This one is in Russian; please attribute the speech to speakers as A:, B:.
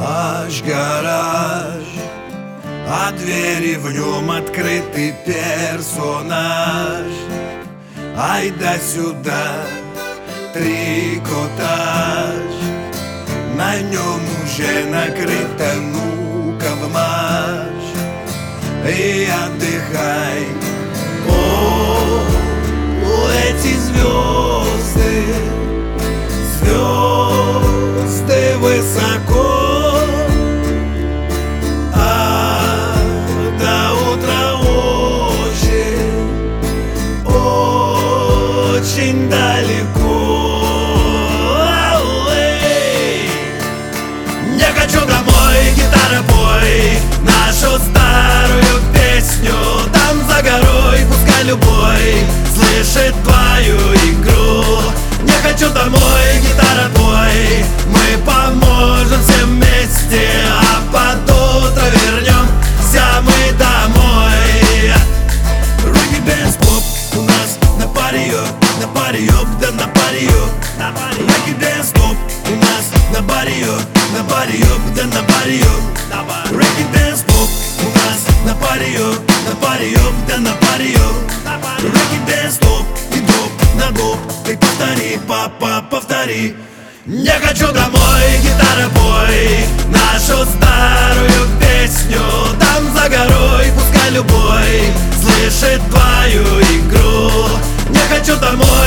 A: ночь гараж. А двери в нем открытый персонаж. Ай да сюда трикотаж На нем уже накрыто, ну-ка в марш И отдыхай очень далеко. Не хочу домой, гитара бой Нашу старую песню. Там за горой, пускай любой Слышит твою игру. Не хочу домой, гитара бой барьё, да на барьё Накидаем стоп, у нас на барьё, на барьё, да на барьё Рэки дэнс стоп у нас на барьё, на барьё, да на барьё Рэки дэнс стоп и доп на доп. Ты повтори, папа, повтори. Не хочу домой, гитара бой. Нашу старую песню Там за горой, пускай любой Слышит твою игру. Не хочу домой.